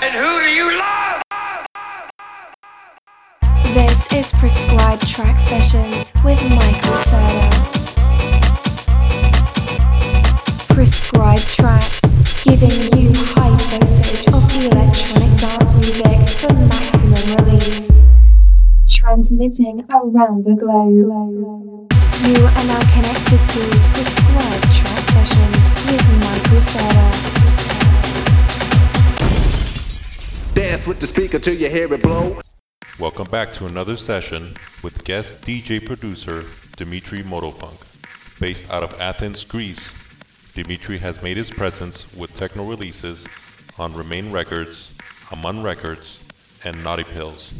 And who do you love? This is Prescribed Track Sessions with Michael Serra. Prescribed Tracks, giving you high dosage of electronic dance music for maximum relief. Transmitting around the globe. You are now connected to Prescribed Track Sessions with Michael Serra. Dance with the speaker till you hear it blow. Welcome back to another session with guest DJ producer Dimitri Motofunk. Based out of Athens, Greece, Dimitri has made his presence with techno releases on Remain Records, Amun Records, and Naughty Pills.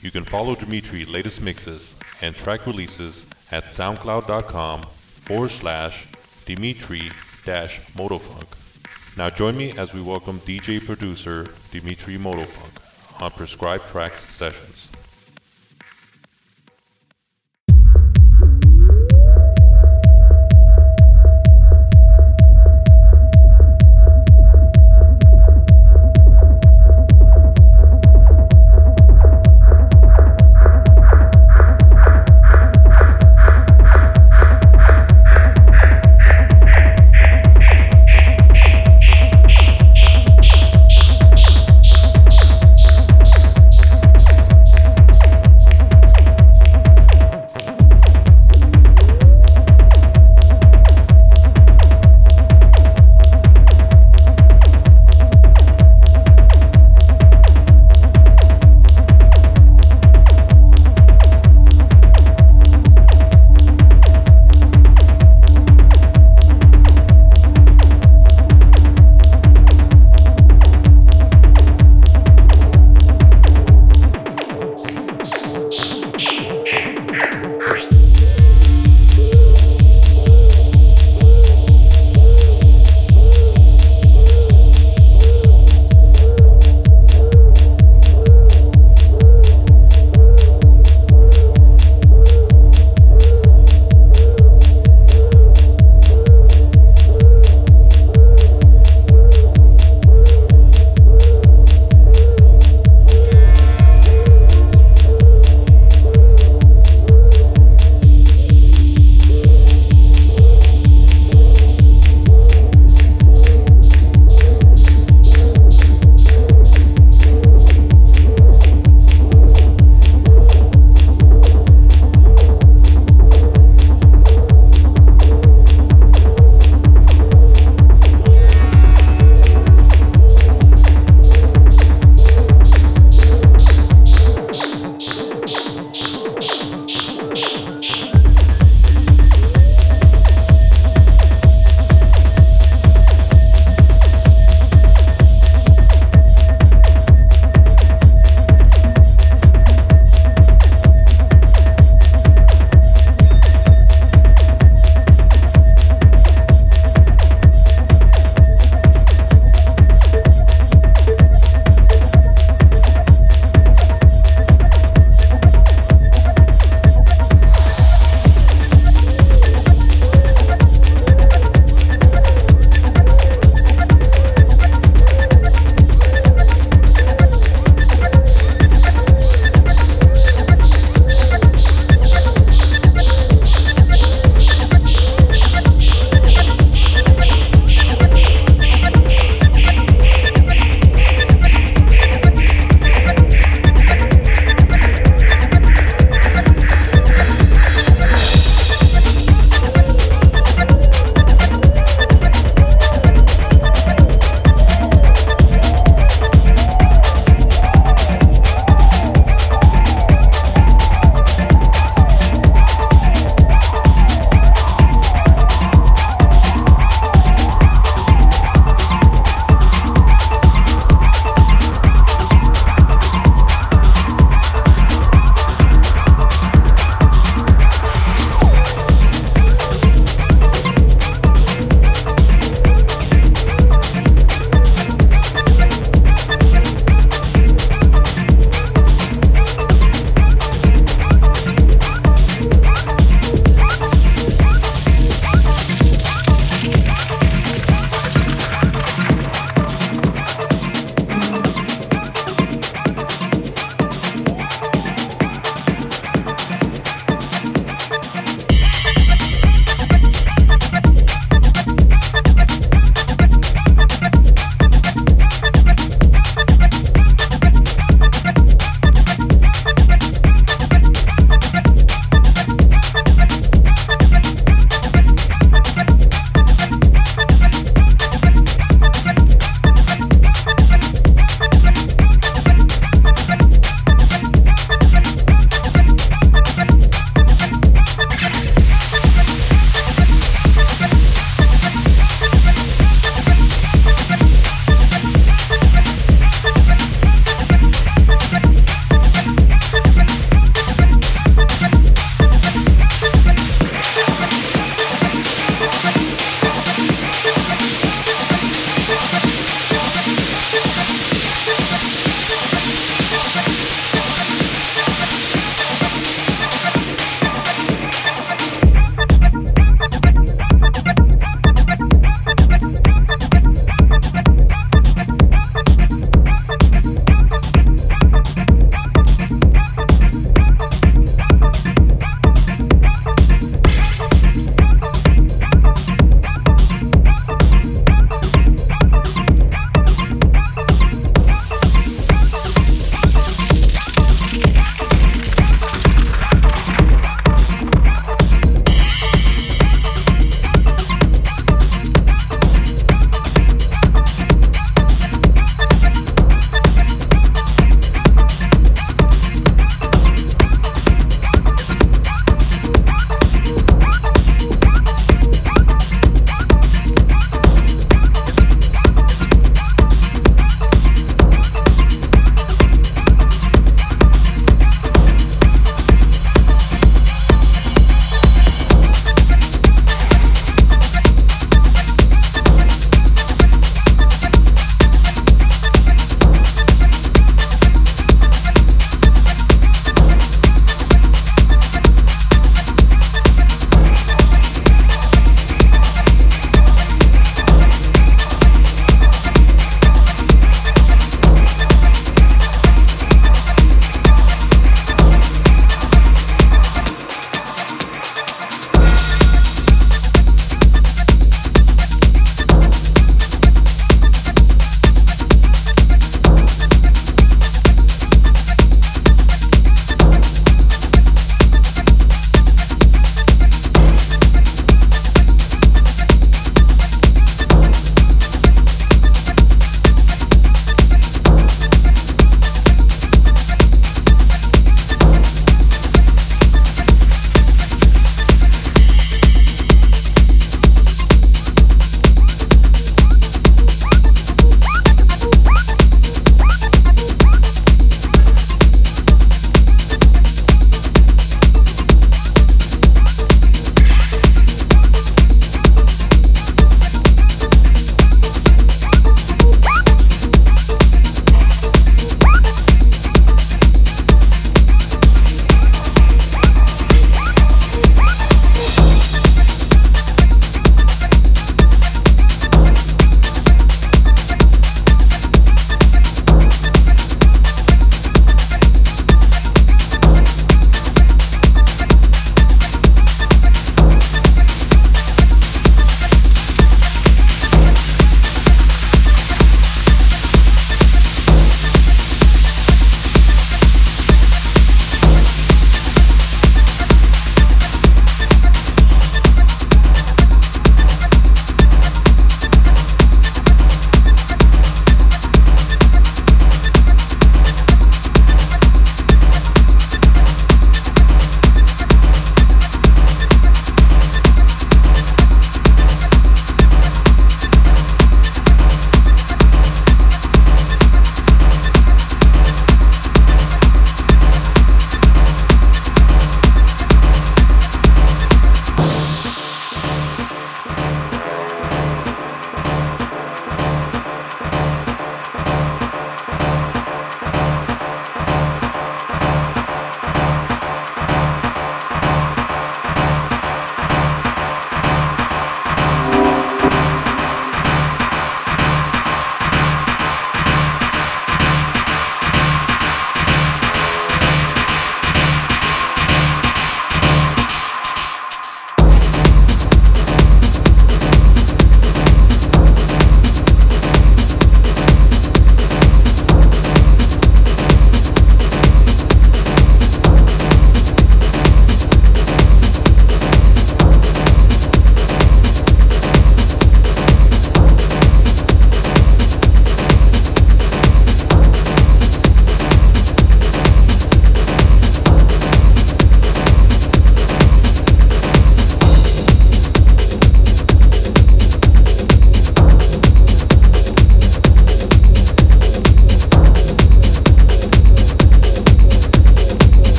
You can follow Dimitri's latest mixes and track releases at soundcloud.com forward slash Dimitri dash Motofunk. Now join me as we welcome DJ producer Dimitri Motofunk on Prescribed Tracks Sessions.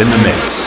In the Mix.